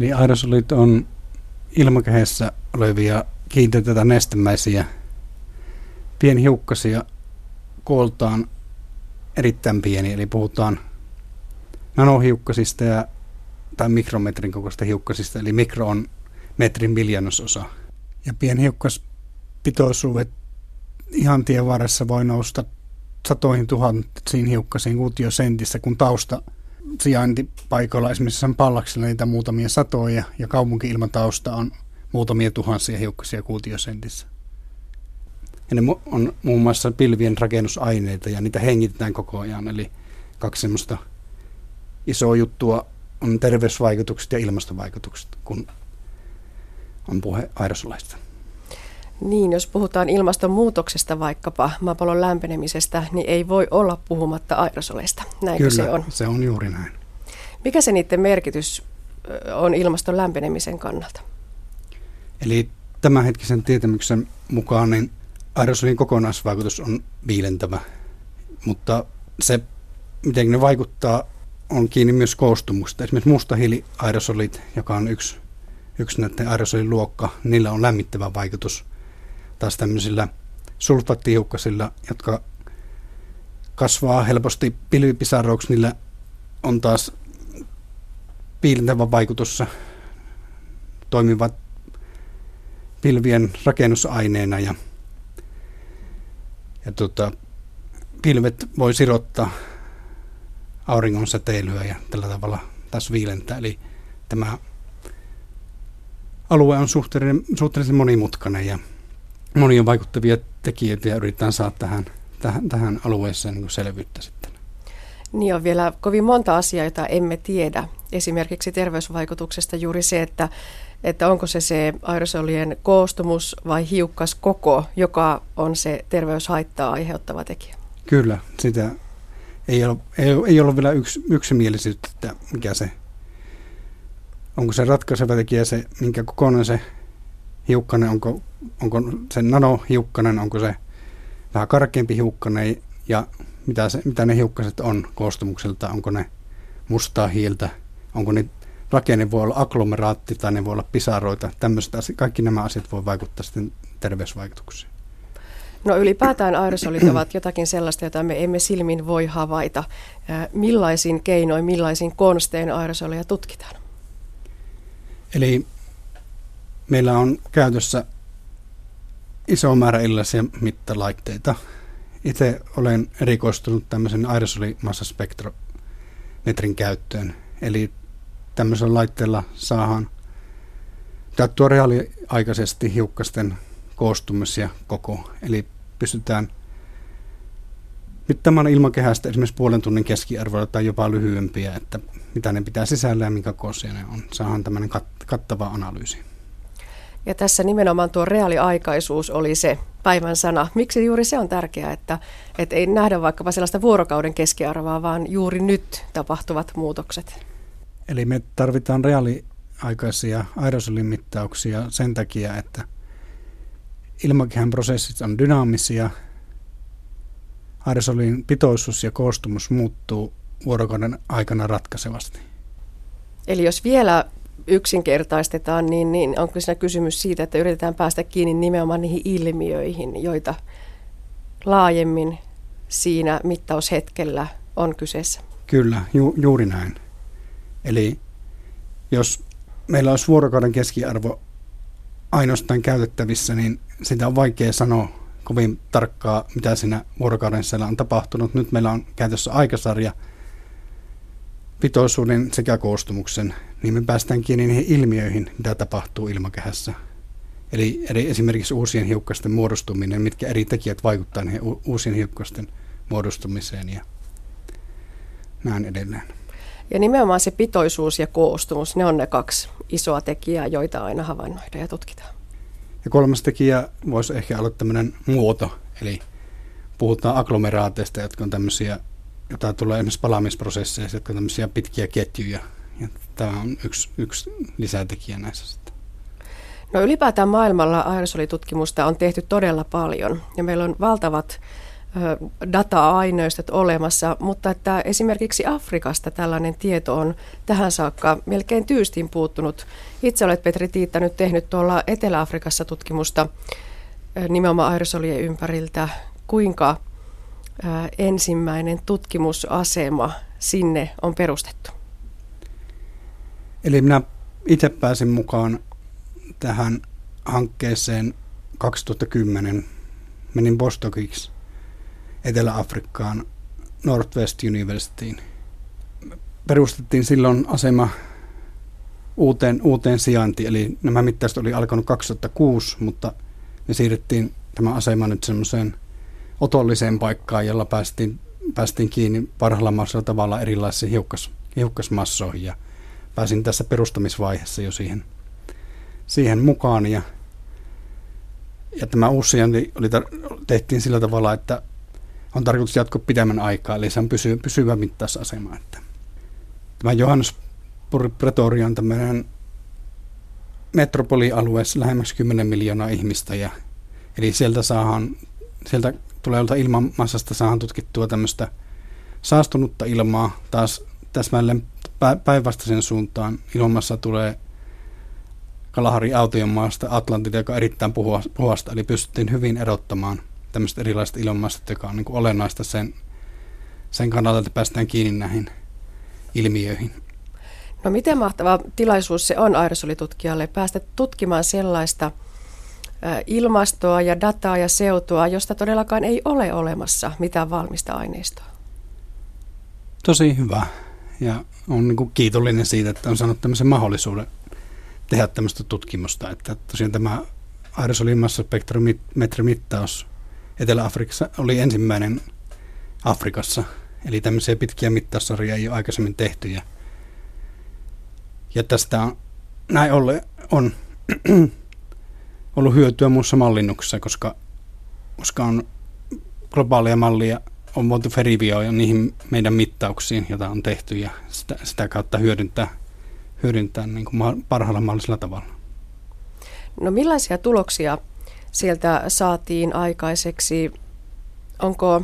Eli aerosolit on ilmakehässä olevia kiinteitä nestemäisiä pienhiukkasia kooltaan erittäin pieni, eli puhutaan nanohiukkasista ja, tai mikrometrin kokoista hiukkasista, eli mikro on metrin miljonososa. Ja pienhiukkaspitoisuudet ihan tien varressa voi nousta satoihin tuhansiin hiukkasiin kuutiosentissä, kun tausta sijaintipaikoilla esimerkiksi sen pallaksella niitä muutamia satoja ja kaupunki-ilmatausta on muutamia tuhansia hiukkasia kuutiosentissä. Ja ne on muun muassa pilvien rakennusaineita ja niitä hengitetään koko ajan. Eli kaksi semmoista isoa juttua on terveysvaikutukset ja ilmastovaikutukset, kun on puhe aerosoleista. Niin, jos puhutaan ilmastonmuutoksesta vaikkapa maapallon lämpenemisestä, niin ei voi olla puhumatta aerosoleista. Näinkö Kyllä, se on? se on juuri näin. Mikä se niiden merkitys on ilmaston lämpenemisen kannalta? Eli tämänhetkisen tietämyksen mukaan niin aerosolin kokonaisvaikutus on viilentävä, mutta se, miten ne vaikuttaa, on kiinni myös koostumusta. Esimerkiksi mustahiiliaerosolit, joka on yksi, yksi näiden aerosolin luokka, niillä on lämmittävä vaikutus. Taas tämmöisillä sulfaattihiukkasilla, jotka kasvaa helposti pilvipisarroiksi, niillä on taas piilentävä vaikutus, toimivat pilvien rakennusaineena ja ja tota, pilvet voi sirottaa auringon säteilyä ja tällä tavalla taas viilentää. Eli tämä alue on suhteellisen, suhteellisen monimutkainen ja monia vaikuttavia tekijöitä ja yritetään saada tähän, tähän, tähän alueeseen niin selvyyttä sitten. Niin on vielä kovin monta asiaa, jota emme tiedä. Esimerkiksi terveysvaikutuksesta juuri se, että että onko se se aerosolien koostumus vai hiukkas koko, joka on se terveyshaittaa aiheuttava tekijä? Kyllä, sitä ei ole, ei, ei ole vielä yks, yksimielisyyttä, että mikä se, onko se ratkaiseva tekijä se, minkä kokoinen se hiukkanen, onko, onko se nanohiukkanen, onko se vähän karkeampi hiukkanen ja mitä, se, mitä ne hiukkaset on koostumukselta, onko ne mustaa hiiltä, onko ne rakenne voi olla agglomeraatti tai ne voi olla pisaroita. Tämmöistä, kaikki nämä asiat voi vaikuttaa sitten terveysvaikutuksiin. No ylipäätään aerosolit ovat jotakin sellaista, jota me emme silmin voi havaita. Millaisin keinoin, millaisin konstein aerosoleja tutkitaan? Eli meillä on käytössä iso määrä erilaisia mittalaitteita. Itse olen erikoistunut tämmöisen aerosolimassaspektrometrin käyttöön. Eli tämmöisellä laitteella saadaan täyttyä reaaliaikaisesti hiukkasten koostumus ja koko. Eli pystytään mittaamaan ilmakehästä esimerkiksi puolen tunnin keskiarvoilla tai jopa lyhyempiä, että mitä ne pitää sisällä ja minkä kokoisia ne on. Saadaan tämmöinen kat- kattava analyysi. Ja tässä nimenomaan tuo reaaliaikaisuus oli se päivän sana. Miksi juuri se on tärkeää, että, että ei nähdä vaikkapa sellaista vuorokauden keskiarvoa, vaan juuri nyt tapahtuvat muutokset? Eli me tarvitaan reaaliaikaisia aerosolimittauksia sen takia, että ilmakehän prosessit on dynaamisia, aerosolin pitoisuus ja koostumus muuttuu vuorokauden aikana ratkaisevasti. Eli jos vielä yksinkertaistetaan, niin, niin onko siinä kysymys siitä, että yritetään päästä kiinni nimenomaan niihin ilmiöihin, joita laajemmin siinä mittaushetkellä on kyseessä? Kyllä, ju, juuri näin. Eli jos meillä olisi vuorokauden keskiarvo ainoastaan käytettävissä, niin sitä on vaikea sanoa kovin tarkkaa, mitä siinä vuorokauden sisällä on tapahtunut. Nyt meillä on käytössä aikasarja pitoisuuden sekä koostumuksen, niin me päästään kiinni niihin ilmiöihin, mitä tapahtuu ilmakehässä. Eli, eli esimerkiksi uusien hiukkasten muodostuminen, mitkä eri tekijät vaikuttavat niihin uusien hiukkasten muodostumiseen ja näin edelleen. Ja nimenomaan se pitoisuus ja koostumus, ne on ne kaksi isoa tekijää, joita aina havainnoidaan ja tutkitaan. Ja kolmas tekijä voisi ehkä olla tämmöinen muoto, eli puhutaan agglomeraateista, jotka on tämmöisiä, joita tulee esimerkiksi palaamisprosesseja, jotka on tämmöisiä pitkiä ketjuja. Ja tämä on yksi, yksi lisätekijä näissä sitten. No ylipäätään maailmalla aerosolitutkimusta on tehty todella paljon ja meillä on valtavat data-aineistot olemassa, mutta että esimerkiksi Afrikasta tällainen tieto on tähän saakka melkein tyystin puuttunut. Itse olet Petri Tiitta nyt tehnyt tuolla Etelä-Afrikassa tutkimusta nimenomaan aerosolien ympäriltä. Kuinka ensimmäinen tutkimusasema sinne on perustettu? Eli minä itse pääsin mukaan tähän hankkeeseen 2010. Menin Bostokiksi Etelä-Afrikkaan Northwest Universityin. Perustettiin silloin asema uuteen, uuteen sijaintiin, eli nämä mittaukset oli alkanut 2006, mutta me siirrettiin tämä asema nyt semmoiseen otolliseen paikkaan, jolla päästiin, päästiin kiinni parhaalla mahdollisella tavalla erilaisiin hiukkas, hiukkasmassoihin ja pääsin tässä perustamisvaiheessa jo siihen, siihen mukaan ja, ja tämä uusi sijainti oli, tehtiin sillä tavalla, että on tarkoitus jatkoa pidemmän aikaa, eli se on pysy, pysyvä mittausasema. Että tämä Johannesburg Pretoria on tämmöinen metropolialueessa lähemmäksi 10 miljoonaa ihmistä, ja, eli sieltä saadaan, sieltä tulevalta ilmanmassasta saadaan tutkittua tämmöistä saastunutta ilmaa, taas täsmälleen päinvastaisen suuntaan ilmassa tulee Kalahari autiomaasta Atlantilta, joka on erittäin puhasta, eli pystyttiin hyvin erottamaan – tämmöistä erilaista ilmanmassat, joka on niin kuin olennaista sen, sen kannalta, että päästään kiinni näihin ilmiöihin. No miten mahtava tilaisuus se on aerosolitutkijalle päästä tutkimaan sellaista ilmastoa ja dataa ja seutua, josta todellakaan ei ole olemassa mitään valmista aineistoa? Tosi hyvä ja on niin kuin kiitollinen siitä, että on saanut tämmöisen mahdollisuuden tehdä tämmöistä tutkimusta, että tosiaan tämä aerosolimassaspektrometrimittaus Etelä-Afrikassa oli ensimmäinen Afrikassa. Eli tämmöisiä pitkiä mittaussarjoja ei ole aikaisemmin tehty. Ja, ja tästä on, näin ollen on ollut hyötyä muussa mallinnuksessa, koska, koska on globaalia mallia on voitu verifioida niihin meidän mittauksiin, joita on tehty ja sitä, sitä kautta hyödyntää, hyödyntää niin kuin parhaalla mahdollisella tavalla. No millaisia tuloksia sieltä saatiin aikaiseksi. Onko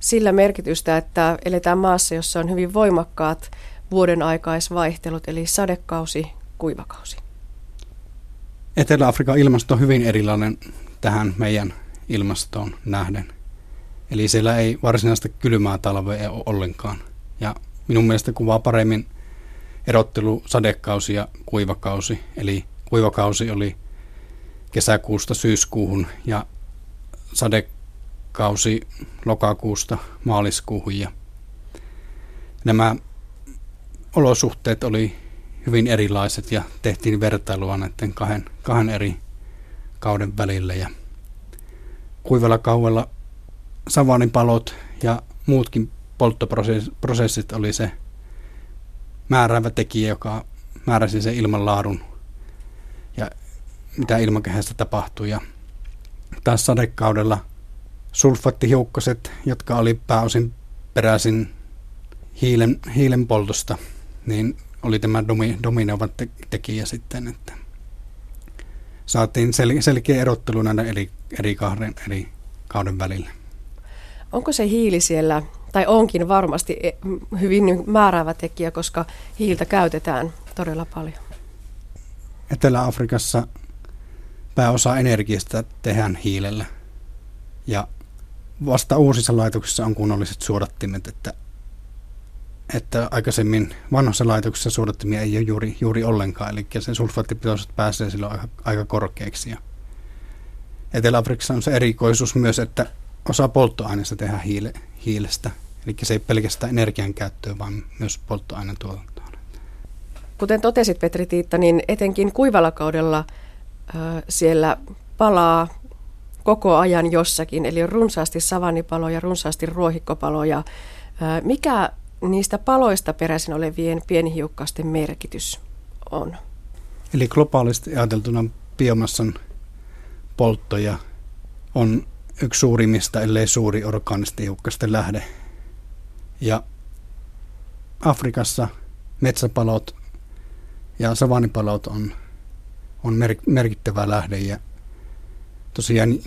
sillä merkitystä, että eletään maassa, jossa on hyvin voimakkaat vuoden aikaisvaihtelut, eli sadekausi, kuivakausi? Etelä-Afrikan ilmasto on hyvin erilainen tähän meidän ilmastoon nähden. Eli siellä ei varsinaista kylmää talvea ole ollenkaan. Ja minun mielestä kuvaa paremmin erottelu sadekausi ja kuivakausi. Eli kuivakausi oli kesäkuusta syyskuuhun ja sadekausi lokakuusta maaliskuuhun. Ja nämä olosuhteet oli hyvin erilaiset ja tehtiin vertailua näiden kahden, kahden eri kauden välillä. Ja kuivalla kauella savanipalot ja muutkin polttoprosessit oli se määräävä tekijä, joka määräsi sen ilmanlaadun ja mitä ilmakehässä tapahtuu. Ja taas sadekaudella sulfaattihiukkaset, jotka oli pääosin peräisin hiilen, hiilen poltosta, niin oli tämä domi, dominoiva te, tekijä sitten, että saatiin sel, selkeä erottelu näiden eri, eri kahden eri kauden välillä. Onko se hiili siellä, tai onkin varmasti e, hyvin määräävä tekijä, koska hiiltä käytetään todella paljon? Etelä-Afrikassa pääosa energiasta tehdään hiilellä. Ja vasta uusissa laitoksissa on kunnolliset suodattimet, että, että aikaisemmin vanhoissa laitoksissa suodattimia ei ole juuri, juuri ollenkaan, eli se sulfaattipitoisuus pääsee silloin aika, aika korkeaksi. Ja Etelä-Afrikassa on se erikoisuus myös, että osa polttoaineesta tehdään hiile, hiilestä, eli se ei pelkästään energian käyttöä, vaan myös polttoaineen tuotantoon. Kuten totesit Petri Tiitta, niin etenkin kuivalla kaudella – siellä palaa koko ajan jossakin, eli on runsaasti savannipaloja, runsaasti ruohikkopaloja. Mikä niistä paloista peräisin olevien pienihiukkasten merkitys on? Eli globaalisti ajateltuna biomassan polttoja on yksi suurimmista, ellei suuri orgaanisten hiukkasten lähde. Ja Afrikassa metsäpalot ja savannipalot on on mer- merkittävä lähde ja tosiaan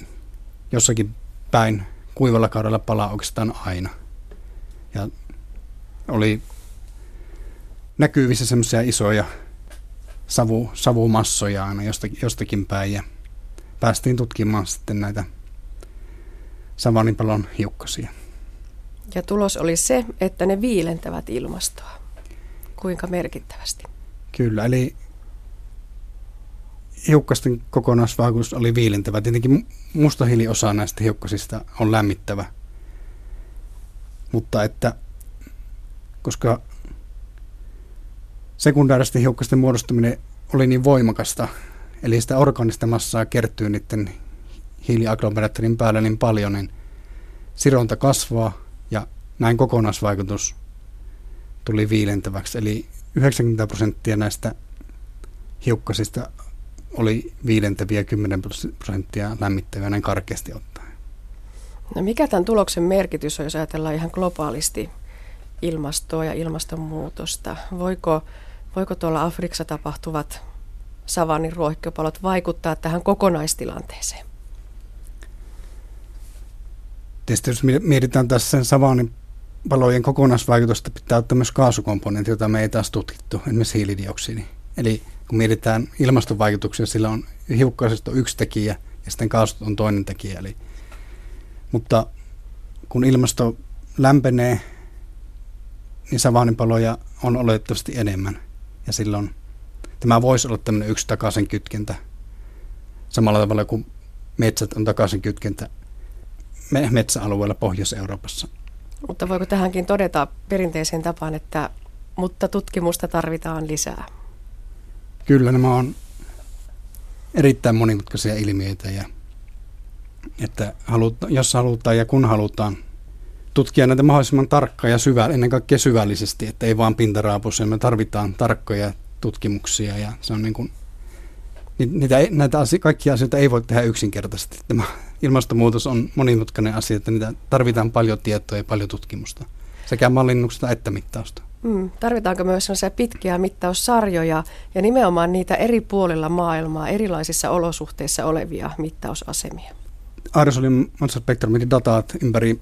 jossakin päin kuivalla kaudella palaa oikeastaan aina. Ja oli näkyvissä semmoisia isoja savu, savumassoja aina jostakin, jostakin päin ja päästiin tutkimaan sitten näitä savanipalon hiukkasia. Ja tulos oli se, että ne viilentävät ilmastoa. Kuinka merkittävästi? Kyllä, eli hiukkasten kokonaisvaikutus oli viilentävä. Tietenkin mustahiiliosa näistä hiukkasista on lämmittävä. Mutta että, koska sekundaaristen hiukkasten muodostuminen oli niin voimakasta, eli sitä organista massaa kertyy niiden hiiliagglomeraattorin päällä niin paljon, niin sironta kasvaa ja näin kokonaisvaikutus tuli viilentäväksi. Eli 90 prosenttia näistä hiukkasista oli viilentäviä 10 prosenttia lämmittäviä näin karkeasti ottaen. No mikä tämän tuloksen merkitys on, jos ajatellaan ihan globaalisti ilmastoa ja ilmastonmuutosta? Voiko, voiko tuolla Afrikassa tapahtuvat savannin ruohikkeupalot vaikuttaa tähän kokonaistilanteeseen? Tietysti jos mietitään tässä sen savannin palojen kokonaisvaikutusta, pitää ottaa myös kaasukomponentti, jota me ei taas tutkittu, esimerkiksi hiilidioksidi. Eli kun mietitään ilmastovaikutuksia, sillä on hiukkasesta yksi tekijä ja sitten kaasut on toinen tekijä. Eli, mutta kun ilmasto lämpenee, niin savannipaloja on oletettavasti enemmän. Ja silloin tämä voisi olla tämmöinen yksi takaisin kytkentä. Samalla tavalla kuin metsät on takaisin kytkentä metsäalueella Pohjois-Euroopassa. Mutta voiko tähänkin todeta perinteiseen tapaan, että mutta tutkimusta tarvitaan lisää? Kyllä nämä on erittäin monimutkaisia ilmiöitä ja että haluta, jos halutaan ja kun halutaan tutkia näitä mahdollisimman tarkkaan ja syvä, ennen kaikkea syvällisesti, että ei vaan pintaraapussa, me tarvitaan tarkkoja tutkimuksia ja se on niin kuin, niitä, näitä asio, kaikkia asioita ei voi tehdä yksinkertaisesti. Tämä ilmastonmuutos on monimutkainen asia, että niitä tarvitaan paljon tietoa ja paljon tutkimusta, sekä mallinnuksesta että mittausta. Mm, tarvitaanko myös sellaisia pitkiä mittaussarjoja ja nimenomaan niitä eri puolilla maailmaa erilaisissa olosuhteissa olevia mittausasemia? Aerosolin dataat ympäri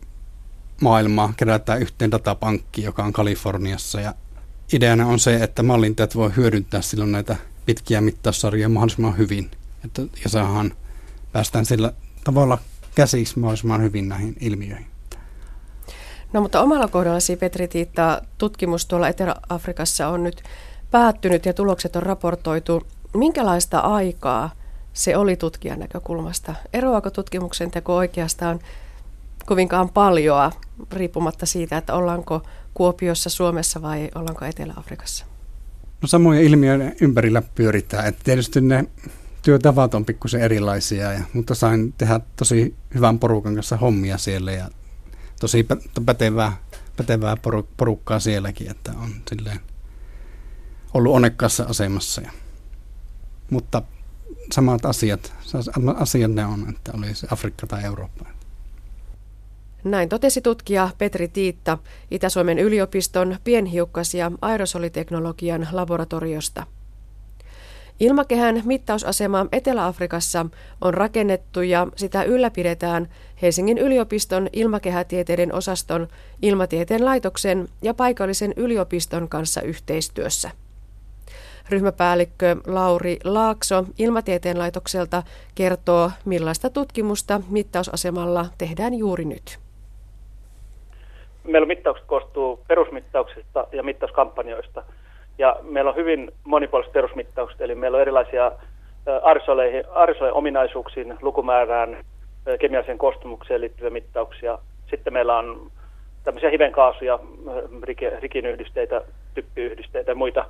maailmaa kerätään yhteen datapankkiin, joka on Kaliforniassa. Ja ideana on se, että mallintajat voi hyödyntää silloin näitä pitkiä mittaussarjoja mahdollisimman hyvin. Että, ja saadaan, päästään sillä tavalla käsiksi mahdollisimman hyvin näihin ilmiöihin. No mutta omalla kohdallasi Petri Tiitta, tutkimus tuolla Etelä-Afrikassa on nyt päättynyt ja tulokset on raportoitu. Minkälaista aikaa se oli tutkijan näkökulmasta? Eroako tutkimuksen teko oikeastaan kovinkaan paljoa riippumatta siitä, että ollaanko Kuopiossa, Suomessa vai ollaanko Etelä-Afrikassa? No samoja ilmiöiden ympärillä pyöritään. Että tietysti ne työtavat on pikkusen erilaisia, ja, mutta sain tehdä tosi hyvän porukan kanssa hommia siellä ja tosi pätevää, pätevää porukkaa sielläkin, että on silleen ollut onnekkaassa asemassa. Ja, mutta samat asiat, asiat ne on, että oli se Afrikka tai Eurooppa. Näin totesi tutkija Petri Tiitta Itä-Suomen yliopiston pienhiukkas- ja aerosoliteknologian laboratoriosta. Ilmakehän mittausasema Etelä-Afrikassa on rakennettu ja sitä ylläpidetään Helsingin yliopiston ilmakehätieteiden osaston, ilmatieteen laitoksen ja paikallisen yliopiston kanssa yhteistyössä. Ryhmäpäällikkö Lauri Laakso Ilmatieteen laitokselta kertoo, millaista tutkimusta mittausasemalla tehdään juuri nyt. Meillä mittaukset koostuu perusmittauksista ja mittauskampanjoista – ja meillä on hyvin monipuoliset perusmittaukset, eli meillä on erilaisia arsojen ominaisuuksiin, lukumäärään, kemialliseen koostumukseen liittyviä mittauksia. Sitten meillä on tämmöisiä hivenkaasuja, rikinyhdisteitä, typpiyhdisteitä ja muita.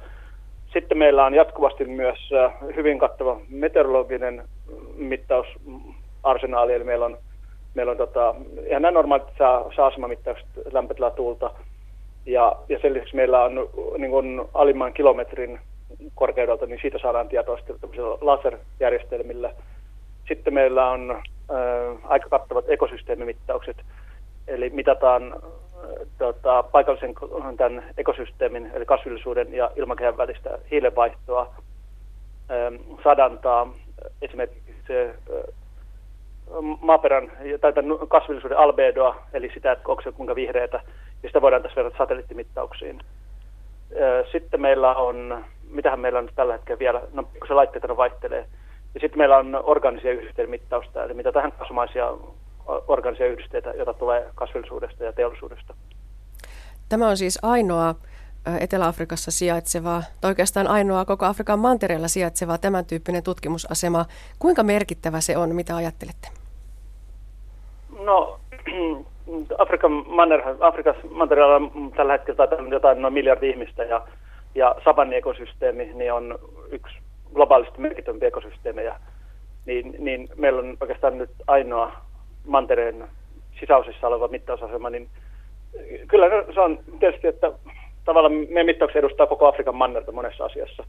Sitten meillä on jatkuvasti myös hyvin kattava meteorologinen mittausarsenaali, eli meillä on, meillä on tota, ihan nämä normaalit saa, saa asemamittaukset lämpötilaa tuulta, ja, ja sen lisäksi meillä on niin kuin alimman kilometrin korkeudelta, niin siitä saadaan tietoa laserjärjestelmillä. Sitten meillä on äh, aika kattavat ekosysteemimittaukset, eli mitataan tota, paikallisen tämän ekosysteemin, eli kasvillisuuden ja ilmakehän välistä hiilenvaihtoa, sadantaa, esimerkiksi se, maaperän tai tämän kasvillisuuden albedoa, eli sitä, että onko se kuinka vihreätä, ja sitä voidaan tässä verrata satelliittimittauksiin. Sitten meillä on, mitähän meillä on tällä hetkellä vielä, no kun se laitteet vaihtelee, ja sitten meillä on organisia yhdisteiden mittausta, eli mitä tähän kasvamaisia organisia yhdisteitä, joita tulee kasvillisuudesta ja teollisuudesta. Tämä on siis ainoa Etelä-Afrikassa sijaitseva, tai oikeastaan ainoa koko Afrikan mantereella sijaitseva tämän tyyppinen tutkimusasema. Kuinka merkittävä se on, mitä ajattelette? No, Afrikan manner, Afrikassa mantereella on tällä hetkellä jotain noin miljardi ihmistä ja, ja ekosysteemi niin on yksi globaalisti merkittäviä ekosysteemejä. Niin, niin meillä on oikeastaan nyt ainoa mantereen sisäosissa oleva mittausasema, niin kyllä se on tietysti, että tavallaan meidän mittaukset edustaa koko Afrikan mannerta monessa asiassa.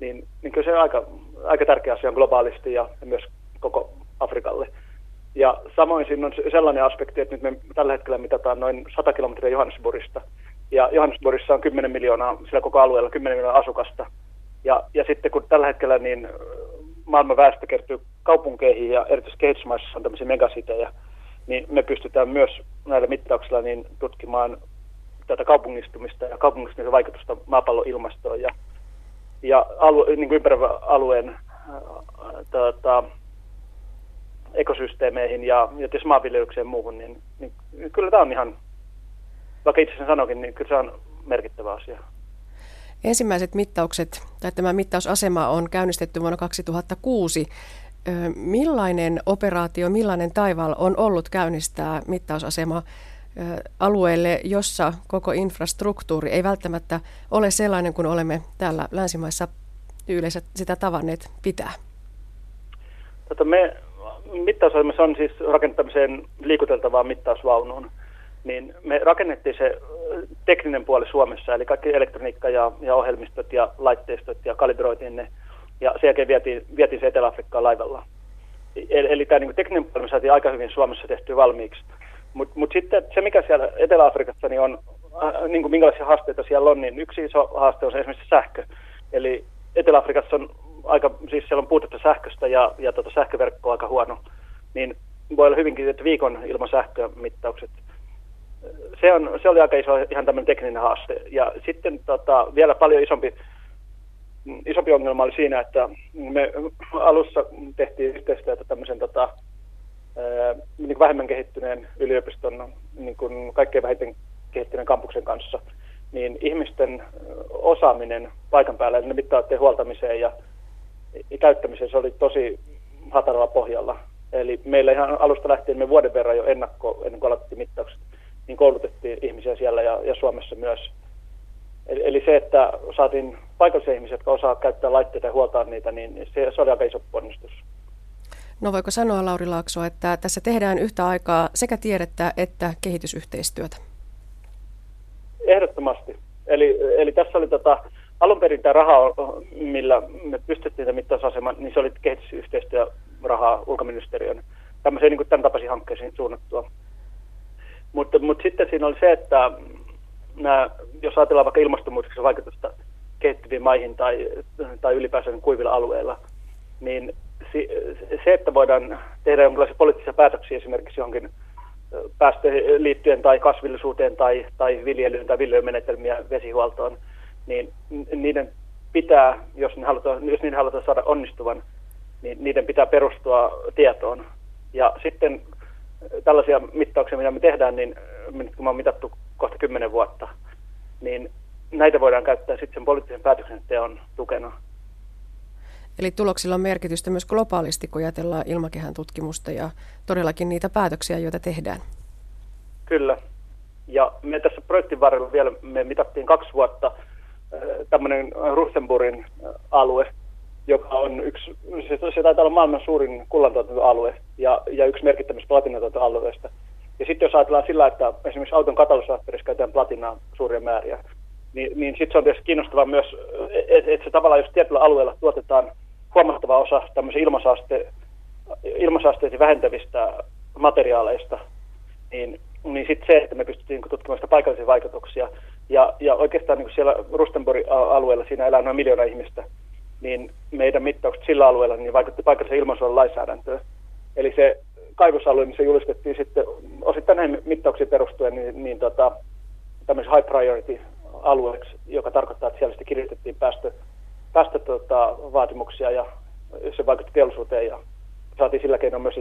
Niin, niin kyllä se on aika, aika tärkeä asia globaalisti ja, ja myös koko Afrikalle. Ja samoin siinä on sellainen aspekti, että nyt me tällä hetkellä mitataan noin 100 kilometriä Johannesburgista. Ja Johannesburgissa on 10 miljoonaa, sillä koko alueella 10 miljoonaa asukasta. Ja, ja sitten kun tällä hetkellä niin maailman väestö kertyy kaupunkeihin ja erityisesti kehitysmaissa on tämmöisiä megasitejä, niin me pystytään myös näillä mittauksilla niin tutkimaan tätä kaupungistumista ja kaupungistumisen vaikutusta maapallon ilmastoon ja, ja alue, niin kuin ympäröivän alueen ää, tuota, ekosysteemeihin ja, ja tietysti maanviljelykseen ja muuhun, niin, niin kyllä tämä on ihan, vaikka itse sen sanokin, niin kyllä se on merkittävä asia. Ensimmäiset mittaukset, tai tämä mittausasema on käynnistetty vuonna 2006. Millainen operaatio, millainen taival on ollut käynnistää mittausasema alueelle, jossa koko infrastruktuuri ei välttämättä ole sellainen kuin olemme täällä länsimaissa yleensä sitä tavanneet pitää? Tota me mittausasemassa on siis rakentamiseen liikuteltavaa mittausvaunuun. Niin me rakennettiin se tekninen puoli Suomessa, eli kaikki elektroniikka ja, ja ohjelmistot ja laitteistot ja kalibroitiin ne. Ja sen jälkeen vietiin, vietiin se Etelä-Afrikkaan laivalla. Eli, eli tämä niin tekninen puoli me saatiin aika hyvin Suomessa tehty valmiiksi. Mutta mut sitten se, mikä siellä Etelä-Afrikassa niin on, äh, niin kuin minkälaisia haasteita siellä on, niin yksi iso haaste on se esimerkiksi sähkö. Eli Etelä-Afrikassa on aika, siis siellä on puutetta sähköstä ja, ja tota sähköverkko on aika huono. Niin voi olla hyvinkin, että viikon ilman sähkömittaukset. Se, on, se oli aika iso ihan tämmöinen tekninen haaste. Ja sitten tota, vielä paljon isompi, isompi ongelma oli siinä, että me alussa tehtiin yhteistyötä tämmöisen tota, niin kuin vähemmän kehittyneen yliopiston niin kuin kaikkein vähiten kehittyneen kampuksen kanssa, niin ihmisten osaaminen paikan päällä, ne mittaatteen huoltamiseen ja, se oli tosi hataralla pohjalla. Eli meillä ihan alusta lähtien me vuoden verran jo ennakko, ennen kuin aloitettiin mittaukset, niin koulutettiin ihmisiä siellä ja, ja Suomessa myös. Eli, eli se, että saatiin paikallisia ihmisiä, jotka osaa käyttää laitteita ja huoltaa niitä, niin se, se oli aika iso ponnistus. No voiko sanoa Lauri Laakso, että tässä tehdään yhtä aikaa sekä tiedettä että kehitysyhteistyötä? Ehdottomasti. Eli, eli tässä oli tota, alun perin tämä raha, millä me pystyttiin tämä mittausaseman, niin se oli kehitysyhteistyörahaa ulkoministeriön tämmöiseen niin tämän tapaisiin hankkeisiin suunnattua. Mutta, mutta sitten siinä oli se, että nämä, jos ajatellaan vaikka ilmastonmuutoksen vaikutusta kehittyviin maihin tai, tai ylipäänsä kuivilla alueilla, niin se, että voidaan tehdä jonkinlaisia poliittisia päätöksiä esimerkiksi johonkin päästöihin liittyen tai kasvillisuuteen tai, tai viljelyyn tai viljelymenetelmiä vesihuoltoon, niin niiden pitää, jos, ne halutaan, jos niiden halutaan saada onnistuvan, niin niiden pitää perustua tietoon. Ja sitten tällaisia mittauksia, mitä me tehdään, niin kun me on mitattu kohta kymmenen vuotta, niin näitä voidaan käyttää sitten sen poliittisen päätöksenteon tukena. Eli tuloksilla on merkitystä myös globaalisti, kun ajatellaan ilmakehän tutkimusta ja todellakin niitä päätöksiä, joita tehdään. Kyllä. Ja me tässä projektin varrella vielä me mitattiin kaksi vuotta äh, tämmöinen Rustenburgin äh, alue, joka on yksi, se, se taitaa olla maailman suurin kullantuotantoalue ja, ja yksi merkittävistä platinatuotantoalueista. Ja sitten jos ajatellaan sillä, että esimerkiksi auton katalysaattorissa käytetään platinaa suuria määriä, niin, niin sitten se on tietysti kiinnostavaa myös, että et se tavallaan, jos tietyllä alueella tuotetaan huomattava osa tämmöisiä ilmasaaste, ilmasaasteita vähentävistä materiaaleista, niin, niin sitten se, että me pystyttiin tutkimaan sitä paikallisia vaikutuksia. Ja, ja oikeastaan niin siellä Rustenborgin alueella siinä elää noin miljoona ihmistä, niin meidän mittaukset sillä alueella niin vaikutti paikallisen ilmansuojelun lainsäädäntöön. Eli se kaivosalue, se julistettiin sitten osittain näihin mittauksiin perustuen niin, niin tota, tämmöisen high priority alueeksi, joka tarkoittaa, että siellä sitten kiristettiin päästö, päästö tota, vaatimuksia ja se vaikutti teollisuuteen ja saatiin sillä keinoin myös